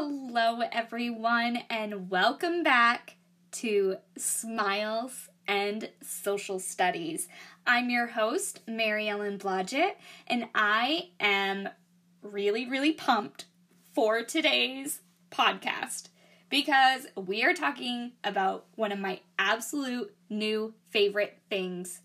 Hello, everyone, and welcome back to Smiles and Social Studies. I'm your host, Mary Ellen Blodgett, and I am really, really pumped for today's podcast because we are talking about one of my absolute new favorite things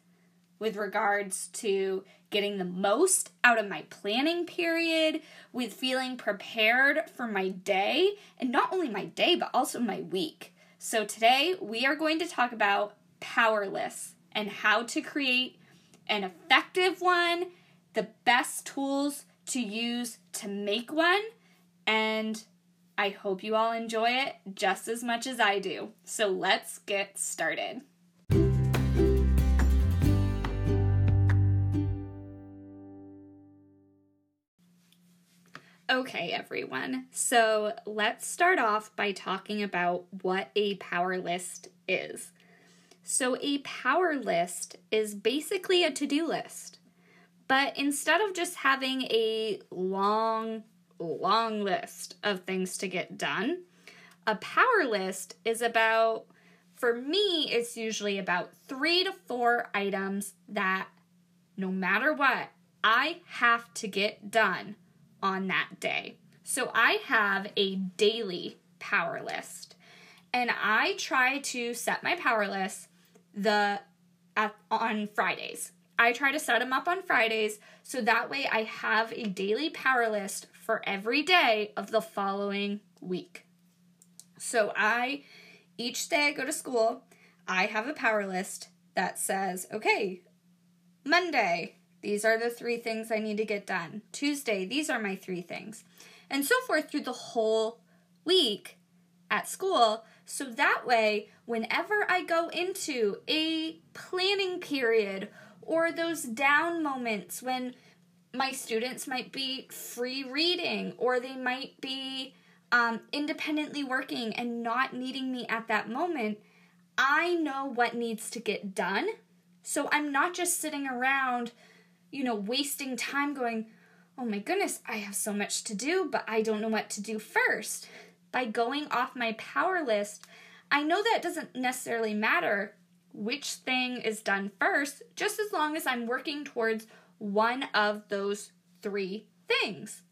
with regards to getting the most out of my planning period, with feeling prepared for my day, and not only my day, but also my week. So, today we are going to talk about power lists and how to create an effective one, the best tools to use to make one, and I hope you all enjoy it just as much as I do. So, let's get started. Okay, everyone. So let's start off by talking about what a power list is. So, a power list is basically a to do list. But instead of just having a long, long list of things to get done, a power list is about, for me, it's usually about three to four items that no matter what, I have to get done on that day. So I have a daily power list and I try to set my power list the at, on Fridays. I try to set them up on Fridays so that way I have a daily power list for every day of the following week. So I each day I go to school, I have a power list that says, okay, Monday, these are the three things I need to get done. Tuesday, these are my three things. And so forth through the whole week at school. So that way, whenever I go into a planning period or those down moments when my students might be free reading or they might be um, independently working and not needing me at that moment, I know what needs to get done. So I'm not just sitting around you know, wasting time going, oh my goodness, I have so much to do, but I don't know what to do first. By going off my power list, I know that doesn't necessarily matter which thing is done first, just as long as I'm working towards one of those three things.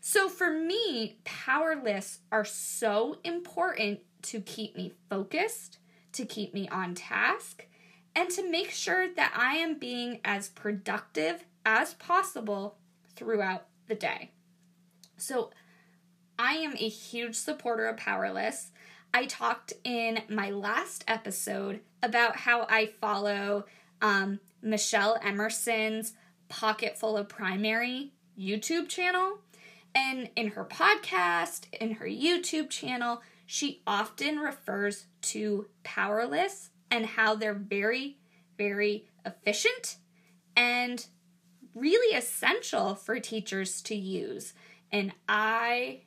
So for me, power lists are so important to keep me focused, to keep me on task, and to make sure that I am being as productive as possible throughout the day. So, I am a huge supporter of power lists. I talked in my last episode about how I follow um, Michelle Emerson's Pocketful of Primary YouTube channel. And in her podcast, in her YouTube channel, she often refers to power lists and how they're very, very efficient and really essential for teachers to use. And I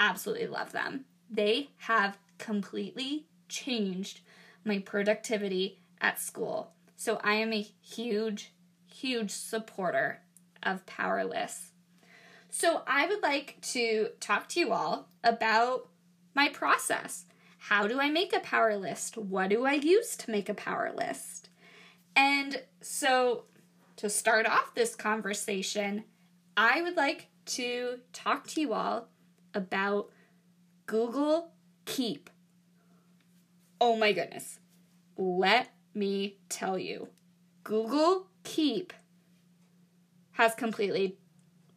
absolutely love them. They have completely changed my productivity at school. So I am a huge, huge supporter of power lists. So I would like to talk to you all about my process. How do I make a power list? What do I use to make a power list? And so, to start off this conversation, I would like to talk to you all about Google Keep. Oh my goodness. Let me tell you, Google Keep has completely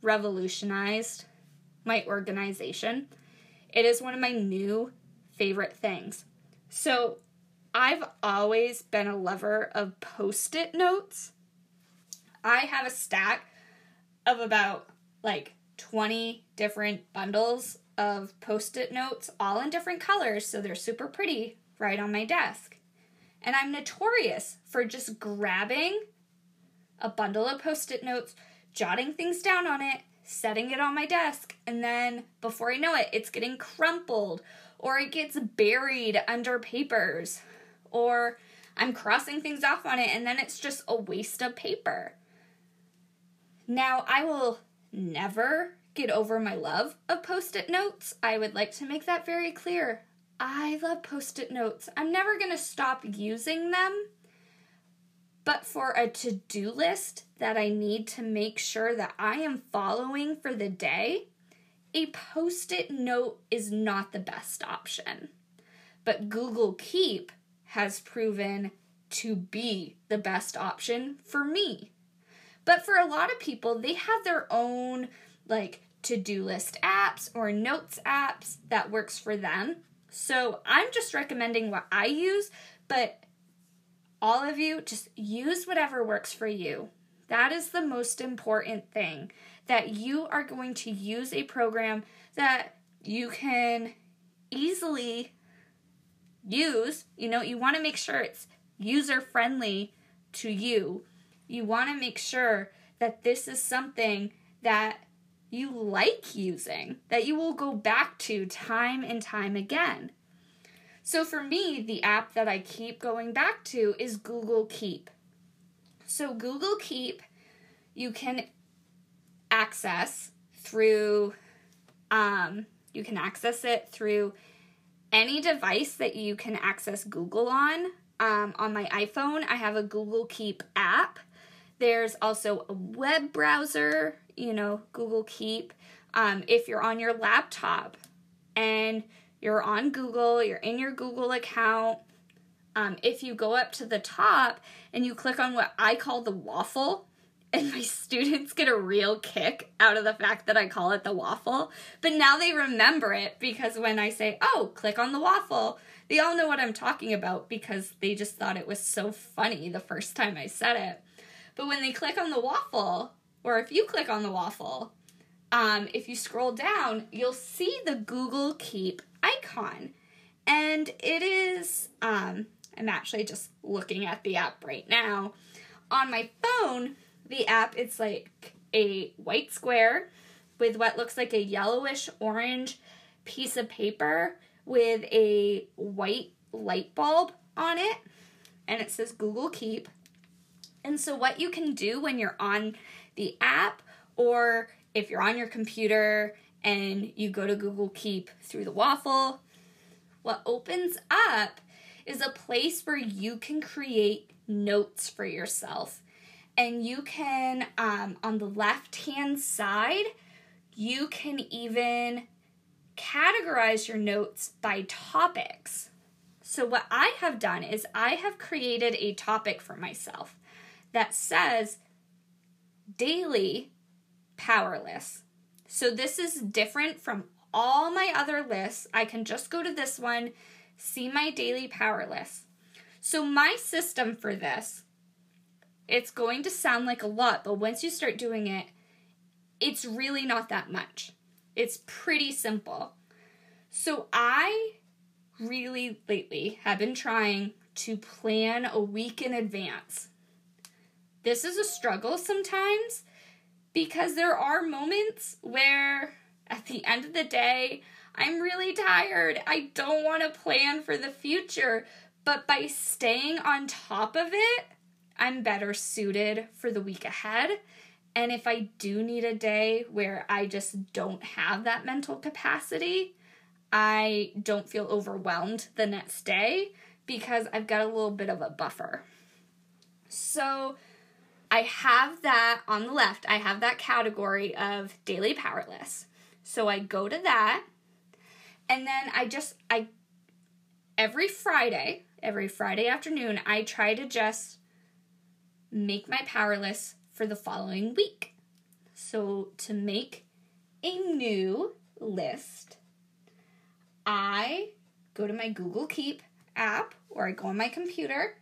revolutionized my organization. It is one of my new favorite things. So, I've always been a lover of post it notes. I have a stack of about like 20 different bundles of post it notes, all in different colors, so they're super pretty, right on my desk. And I'm notorious for just grabbing a bundle of post it notes, jotting things down on it, setting it on my desk, and then before I know it, it's getting crumpled or it gets buried under papers, or I'm crossing things off on it and then it's just a waste of paper. Now, I will never get over my love of post it notes. I would like to make that very clear. I love post it notes. I'm never going to stop using them. But for a to do list that I need to make sure that I am following for the day, a post it note is not the best option. But Google Keep has proven to be the best option for me. But for a lot of people, they have their own like to do list apps or notes apps that works for them. So I'm just recommending what I use, but all of you just use whatever works for you. That is the most important thing that you are going to use a program that you can easily use. You know, you want to make sure it's user friendly to you. You want to make sure that this is something that you like using, that you will go back to time and time again. So for me, the app that I keep going back to is Google Keep. So Google Keep, you can access through, um, you can access it through any device that you can access Google on. Um, on my iPhone, I have a Google Keep app. There's also a web browser, you know, Google Keep. Um, if you're on your laptop and you're on Google, you're in your Google account, um, if you go up to the top and you click on what I call the waffle, and my students get a real kick out of the fact that I call it the waffle. But now they remember it because when I say, oh, click on the waffle, they all know what I'm talking about because they just thought it was so funny the first time I said it. But when they click on the waffle, or if you click on the waffle, um, if you scroll down, you'll see the Google Keep icon. And it is, um, I'm actually just looking at the app right now. On my phone, the app, it's like a white square with what looks like a yellowish orange piece of paper with a white light bulb on it. And it says Google Keep. And so, what you can do when you're on the app, or if you're on your computer and you go to Google Keep through the waffle, what opens up is a place where you can create notes for yourself and you can um, on the left hand side you can even categorize your notes by topics. So what i have done is i have created a topic for myself that says daily power lists. So this is different from all my other lists. I can just go to this one see my daily power lists so my system for this it's going to sound like a lot, but once you start doing it, it's really not that much. It's pretty simple. So I really lately have been trying to plan a week in advance. This is a struggle sometimes because there are moments where at the end of the day, I'm really tired. I don't want to plan for the future. But by staying on top of it, I'm better suited for the week ahead. And if I do need a day where I just don't have that mental capacity, I don't feel overwhelmed the next day because I've got a little bit of a buffer. So I have that on the left, I have that category of daily power lists. So I go to that and then I just I every Friday, every Friday afternoon, I try to just make my power list for the following week. So to make a new list, I go to my Google Keep app or I go on my computer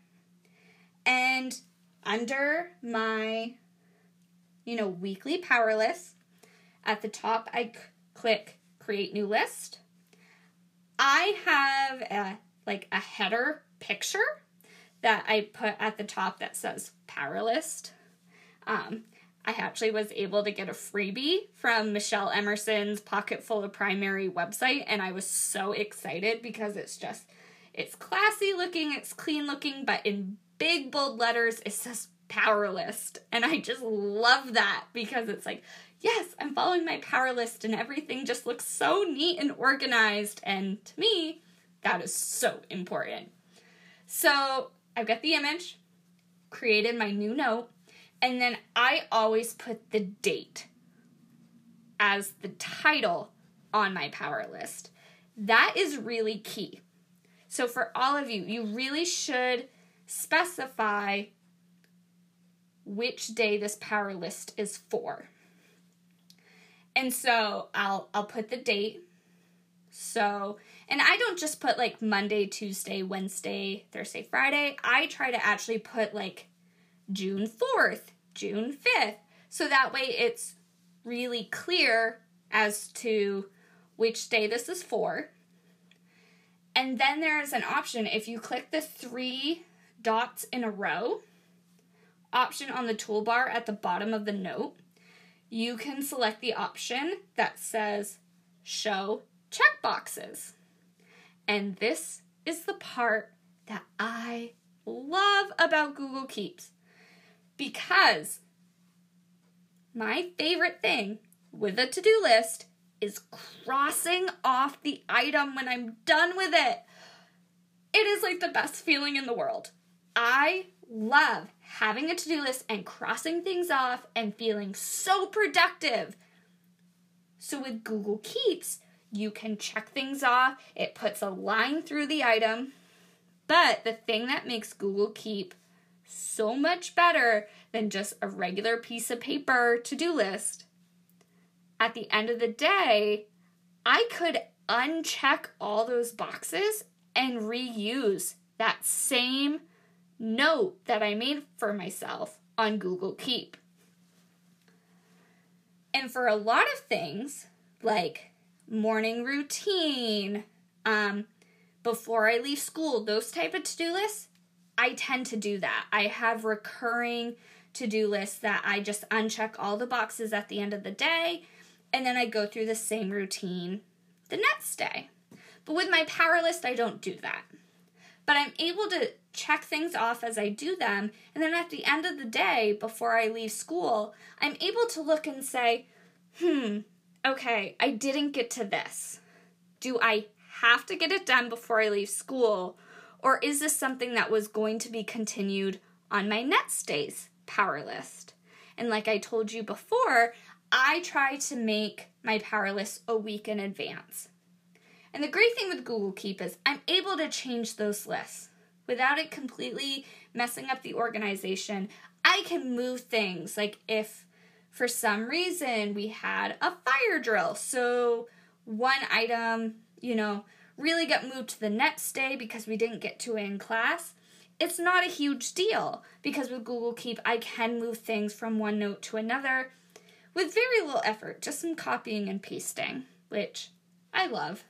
and under my you know weekly power list at the top I c- click create new list. I have a like a header picture that I put at the top that says Power List. Um, I actually was able to get a freebie from Michelle Emerson's Pocketful of Primary website, and I was so excited because it's just it's classy looking, it's clean looking, but in big bold letters it says Power List, and I just love that because it's like yes, I'm following my power list and everything just looks so neat and organized. And to me, that is so important. So I've got the image, created my new note, and then I always put the date as the title on my power list. That is really key. So, for all of you, you really should specify which day this power list is for. And so I'll I'll put the date. So, and I don't just put like Monday, Tuesday, Wednesday, Thursday, Friday. I try to actually put like June 4th, June 5th. So that way it's really clear as to which day this is for. And then there's an option if you click the three dots in a row option on the toolbar at the bottom of the note, you can select the option that says show checkboxes. And this is the part that I love about Google Keeps because my favorite thing with a to do list is crossing off the item when I'm done with it. It is like the best feeling in the world. I love having a to do list and crossing things off and feeling so productive. So with Google Keeps, you can check things off, it puts a line through the item. But the thing that makes Google Keep so much better than just a regular piece of paper to do list at the end of the day, I could uncheck all those boxes and reuse that same note that I made for myself on Google Keep. And for a lot of things, like morning routine, um, before I leave school, those type of to-do lists, I tend to do that. I have recurring to-do lists that I just uncheck all the boxes at the end of the day and then I go through the same routine the next day. But with my power list, I don't do that. But I'm able to check things off as I do them, and then at the end of the day, before I leave school, I'm able to look and say, hmm, okay, I didn't get to this. Do I have to get it done before I leave school? Or is this something that was going to be continued on my next day's power list? And like I told you before, I try to make my power list a week in advance. And the great thing with Google Keep is I'm able to change those lists without it completely messing up the organization. I can move things like if for some reason we had a fire drill, so one item, you know, really got moved to the next day because we didn't get to it in class. It's not a huge deal because with Google Keep, I can move things from one note to another with very little effort, just some copying and pasting, which I love.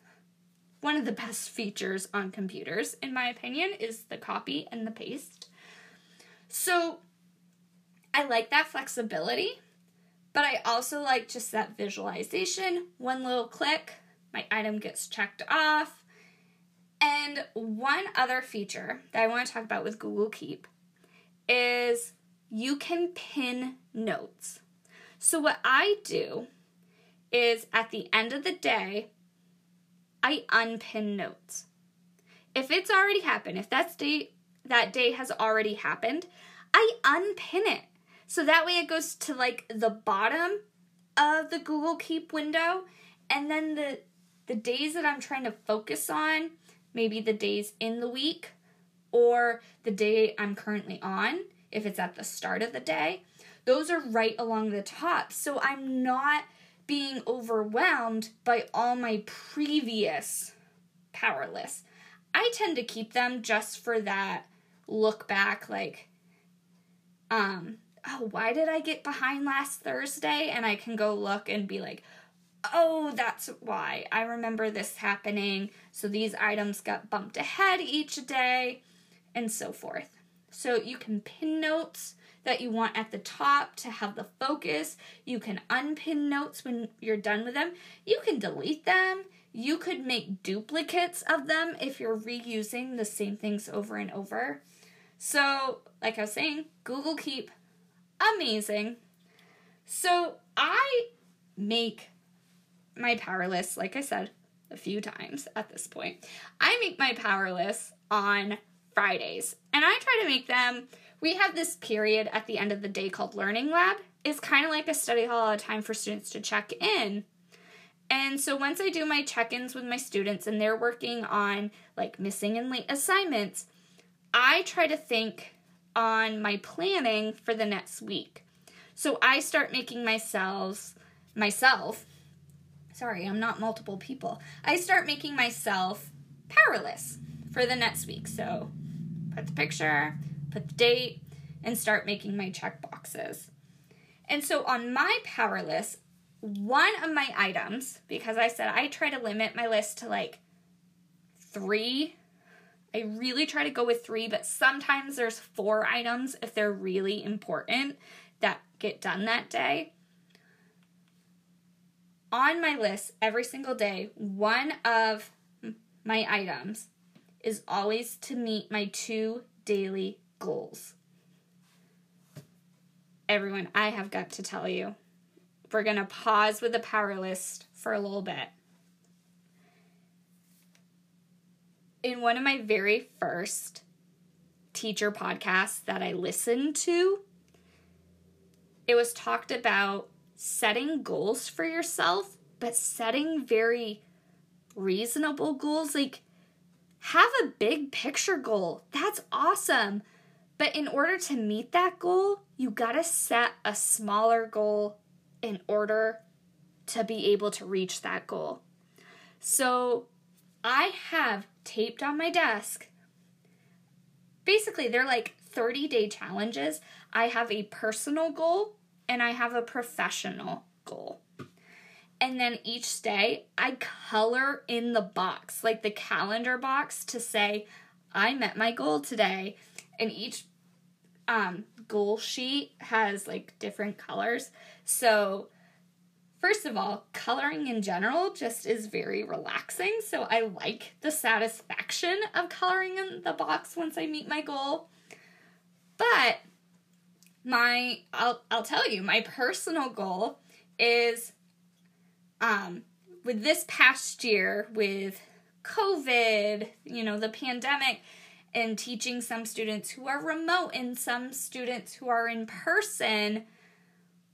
One of the best features on computers, in my opinion, is the copy and the paste. So I like that flexibility, but I also like just that visualization. One little click, my item gets checked off. And one other feature that I want to talk about with Google Keep is you can pin notes. So, what I do is at the end of the day, I unpin notes. If it's already happened, if that day that day has already happened, I unpin it. So that way it goes to like the bottom of the Google Keep window and then the the days that I'm trying to focus on, maybe the days in the week or the day I'm currently on, if it's at the start of the day, those are right along the top. So I'm not being overwhelmed by all my previous power lists. I tend to keep them just for that look back, like, um, oh, why did I get behind last Thursday? And I can go look and be like, oh, that's why. I remember this happening. So these items got bumped ahead each day, and so forth. So you can pin notes that you want at the top to have the focus. You can unpin notes when you're done with them. You can delete them. You could make duplicates of them if you're reusing the same things over and over. So, like I was saying, Google Keep, amazing. So, I make my power list, like I said a few times at this point. I make my power lists on Fridays, and I try to make them. We have this period at the end of the day called Learning Lab. It's kind of like a study hall, a time for students to check in. And so once I do my check ins with my students and they're working on like missing and late assignments, I try to think on my planning for the next week. So I start making myself myself sorry, I'm not multiple people. I start making myself power lists for the next week. So put the picture, put the date, and start making my check boxes. And so on my power list, one of my items, because I said I try to limit my list to like three. I really try to go with three, but sometimes there's four items if they're really important that get done that day. On my list every single day, one of my items is always to meet my two daily goals. Everyone, I have got to tell you, we're going to pause with the power list for a little bit. In one of my very first teacher podcasts that I listened to, it was talked about setting goals for yourself, but setting very reasonable goals. Like, have a big picture goal. That's awesome. But in order to meet that goal, you got to set a smaller goal in order to be able to reach that goal. So I have taped on my desk. Basically, they're like 30 day challenges. I have a personal goal and I have a professional goal. And then each day I color in the box, like the calendar box, to say, I met my goal today. And each um, goal sheet has like different colors. So, first of all, coloring in general just is very relaxing. So, I like the satisfaction of coloring in the box once I meet my goal. But my I'll I'll tell you, my personal goal is um with this past year with COVID, you know, the pandemic, and teaching some students who are remote and some students who are in person,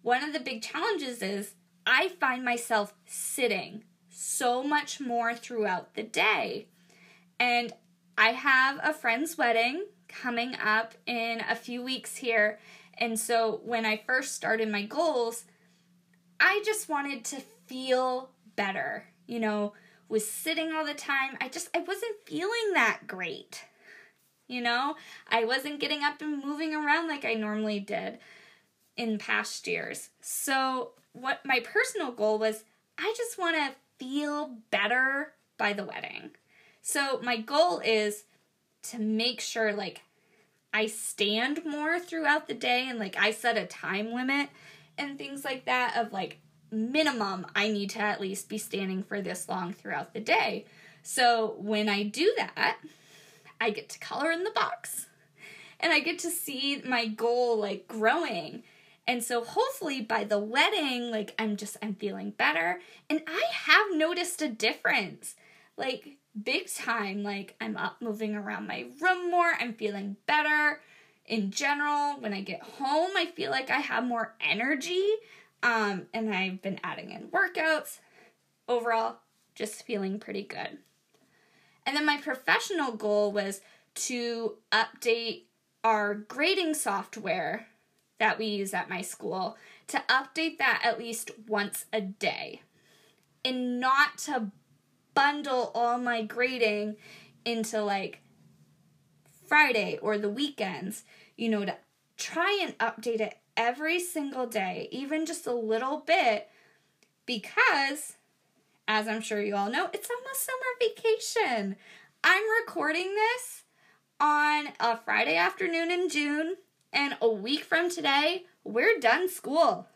one of the big challenges is I find myself sitting so much more throughout the day. And I have a friend's wedding coming up in a few weeks here. And so when I first started my goals, I just wanted to feel better. You know, was sitting all the time. I just I wasn't feeling that great. You know, I wasn't getting up and moving around like I normally did in past years. So, what my personal goal was, I just want to feel better by the wedding. So, my goal is to make sure like I stand more throughout the day and like I set a time limit and things like that of like minimum I need to at least be standing for this long throughout the day. So, when I do that, I get to color in the box and I get to see my goal like growing. And so hopefully by the wedding, like I'm just I'm feeling better and I have noticed a difference. Like big time, like I'm up moving around my room more, I'm feeling better. In general, when I get home, I feel like I have more energy. Um, and I've been adding in workouts. Overall, just feeling pretty good. And then my professional goal was to update our grading software that we use at my school to update that at least once a day and not to bundle all my grading into like Friday or the weekends, you know, to try and update it every single day, even just a little bit, because as I'm sure you all know, it's almost summer vacation. I'm recording this on a Friday afternoon in June, and a week from today, we're done school.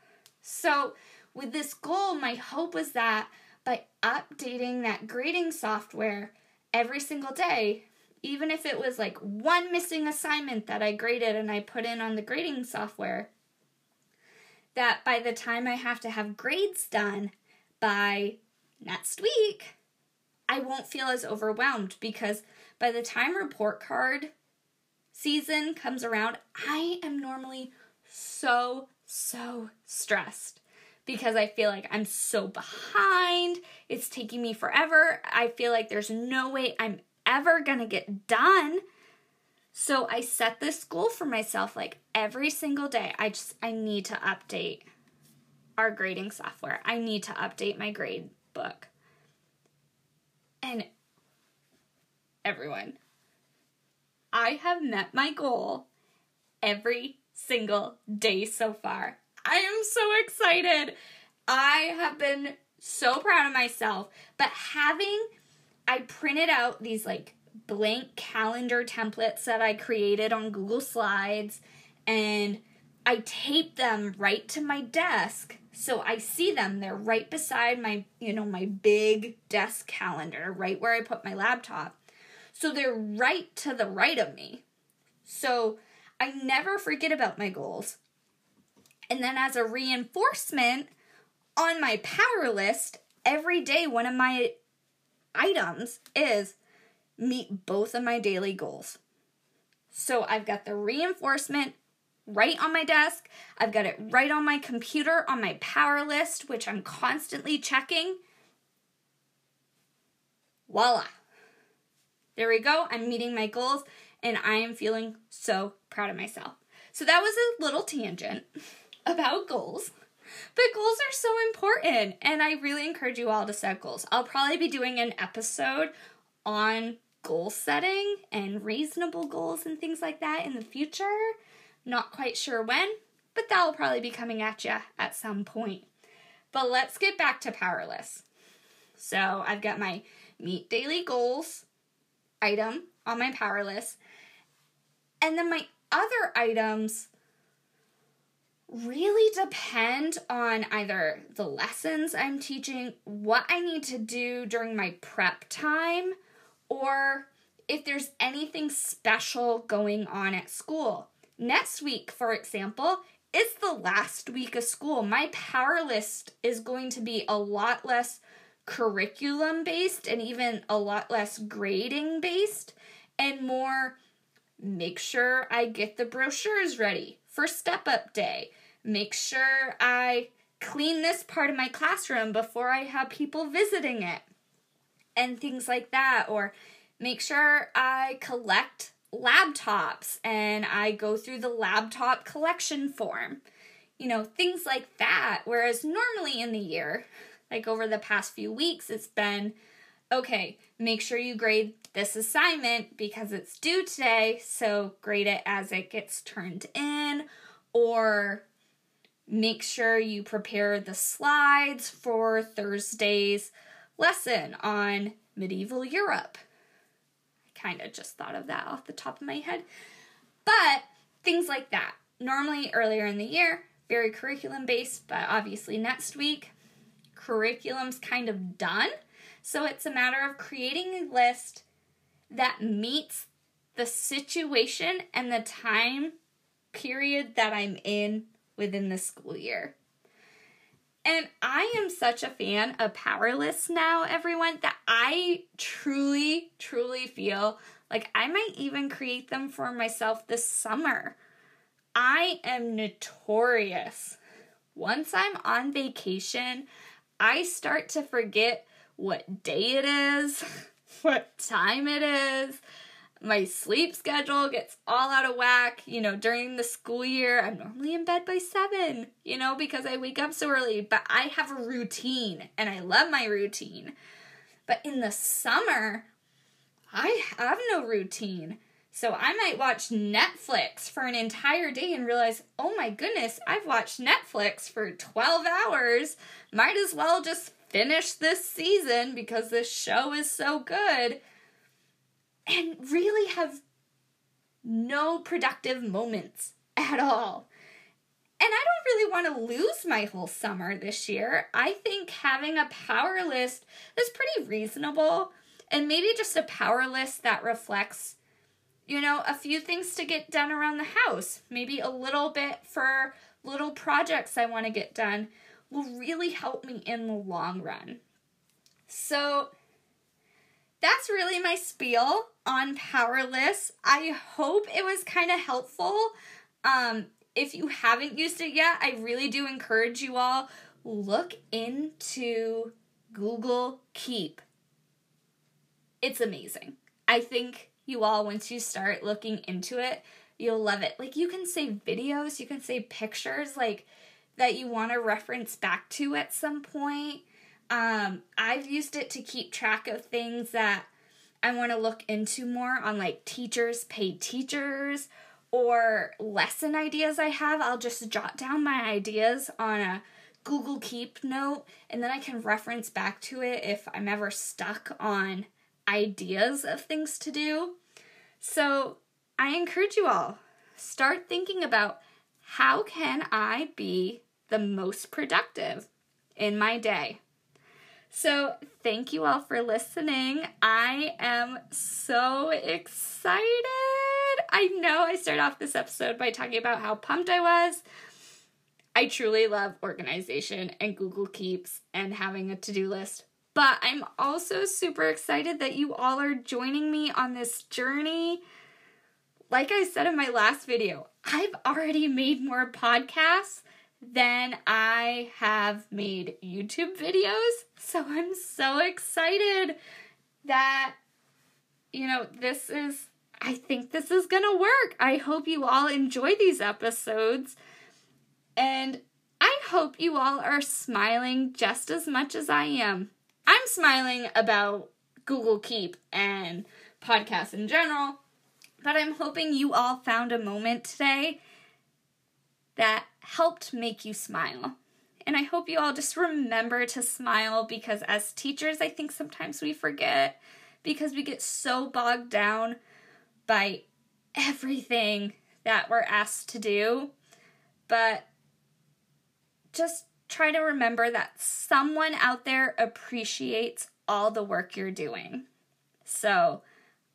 So, with this goal, my hope was that by updating that grading software every single day, even if it was like one missing assignment that I graded and I put in on the grading software, that by the time I have to have grades done by next week, I won't feel as overwhelmed because by the time report card season comes around, I am normally so, so stressed because I feel like I'm so behind. It's taking me forever. I feel like there's no way I'm ever gonna get done. So I set this goal for myself like every single day. I just I need to update our grading software. I need to update my grade book. And everyone, I have met my goal every single day so far. I am so excited. I have been so proud of myself, but having I printed out these like blank calendar templates that I created on Google Slides and I taped them right to my desk so I see them. They're right beside my, you know, my big desk calendar, right where I put my laptop. So they're right to the right of me. So I never forget about my goals. And then as a reinforcement on my power list, every day one of my items is meet both of my daily goals. So I've got the reinforcement right on my desk. I've got it right on my computer on my power list, which I'm constantly checking. Voila. There we go. I'm meeting my goals and I am feeling so proud of myself. So that was a little tangent about goals. But goals are so important, and I really encourage you all to set goals. I'll probably be doing an episode on goal setting and reasonable goals and things like that in the future. Not quite sure when, but that will probably be coming at you at some point. But let's get back to power lists. So I've got my meet daily goals item on my power list. And then my other items really depend on either the lessons I'm teaching, what I need to do during my prep time, or if there's anything special going on at school. Next week, for example, is the last week of school. My power list is going to be a lot less curriculum based and even a lot less grading based and more make sure I get the brochures ready for step up day make sure I clean this part of my classroom before I have people visiting it, and things like that. Or make sure I collect laptops and I go through the laptop collection form. You know, things like that. Whereas normally in the year, like over the past few weeks, it's been okay, make sure you grade this assignment because it's due today, so grade it as it gets turned in, or Make sure you prepare the slides for Thursday's lesson on medieval Europe. I kind of just thought of that off the top of my head. But things like that. Normally, earlier in the year, very curriculum based, but obviously next week, curriculum's kind of done. So it's a matter of creating a list that meets the situation and the time period that I'm in within the school year. And I am such a fan of power lists now, everyone, that I truly, truly feel like I might even create them for myself this summer. I am notorious. Once I'm on vacation, I start to forget what day it is, what time it is, my sleep schedule gets all out of whack. You know, during the school year, I'm normally in bed by seven, you know, because I wake up so early, but I have a routine and I love my routine. But in the summer, I have no routine. So I might watch Netflix for an entire day and realize, oh my goodness, I've watched Netflix for 12 hours. Might as well just finish this season because this show is so good and really have no productive moments at all. And I don't really want to lose my whole summer this year. I think having a power list is pretty reasonable and maybe just a power list that reflects you know, a few things to get done around the house, maybe a little bit for little projects I want to get done, will really help me in the long run. So that's really my spiel on power lists. I hope it was kind of helpful. Um, if you haven't used it yet, I really do encourage you all look into Google Keep. It's amazing. I think you all once you start looking into it, you'll love it. Like you can save videos, you can save pictures like that you want to reference back to at some point. Um, I've used it to keep track of things that I want to look into more on like teachers, paid teachers, or lesson ideas I have. I'll just jot down my ideas on a Google Keep note and then I can reference back to it if I'm ever stuck on ideas of things to do. So I encourage you all start thinking about how can I be the most productive in my day. So, thank you all for listening. I am so excited. I know I started off this episode by talking about how pumped I was. I truly love organization and Google Keeps and having a to do list. But I'm also super excited that you all are joining me on this journey. Like I said in my last video, I've already made more podcasts than I have made YouTube videos. So I'm so excited that, you know, this is, I think this is gonna work. I hope you all enjoy these episodes. And I hope you all are smiling just as much as I am. I'm smiling about Google Keep and podcasts in general, but I'm hoping you all found a moment today that helped make you smile. And I hope you all just remember to smile because as teachers, I think sometimes we forget because we get so bogged down by everything that we're asked to do. But just try to remember that someone out there appreciates all the work you're doing. So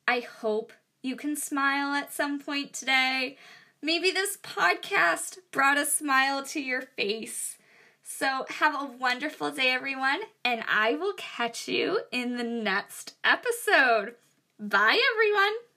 I hope you can smile at some point today. Maybe this podcast brought a smile to your face. So, have a wonderful day, everyone, and I will catch you in the next episode. Bye, everyone.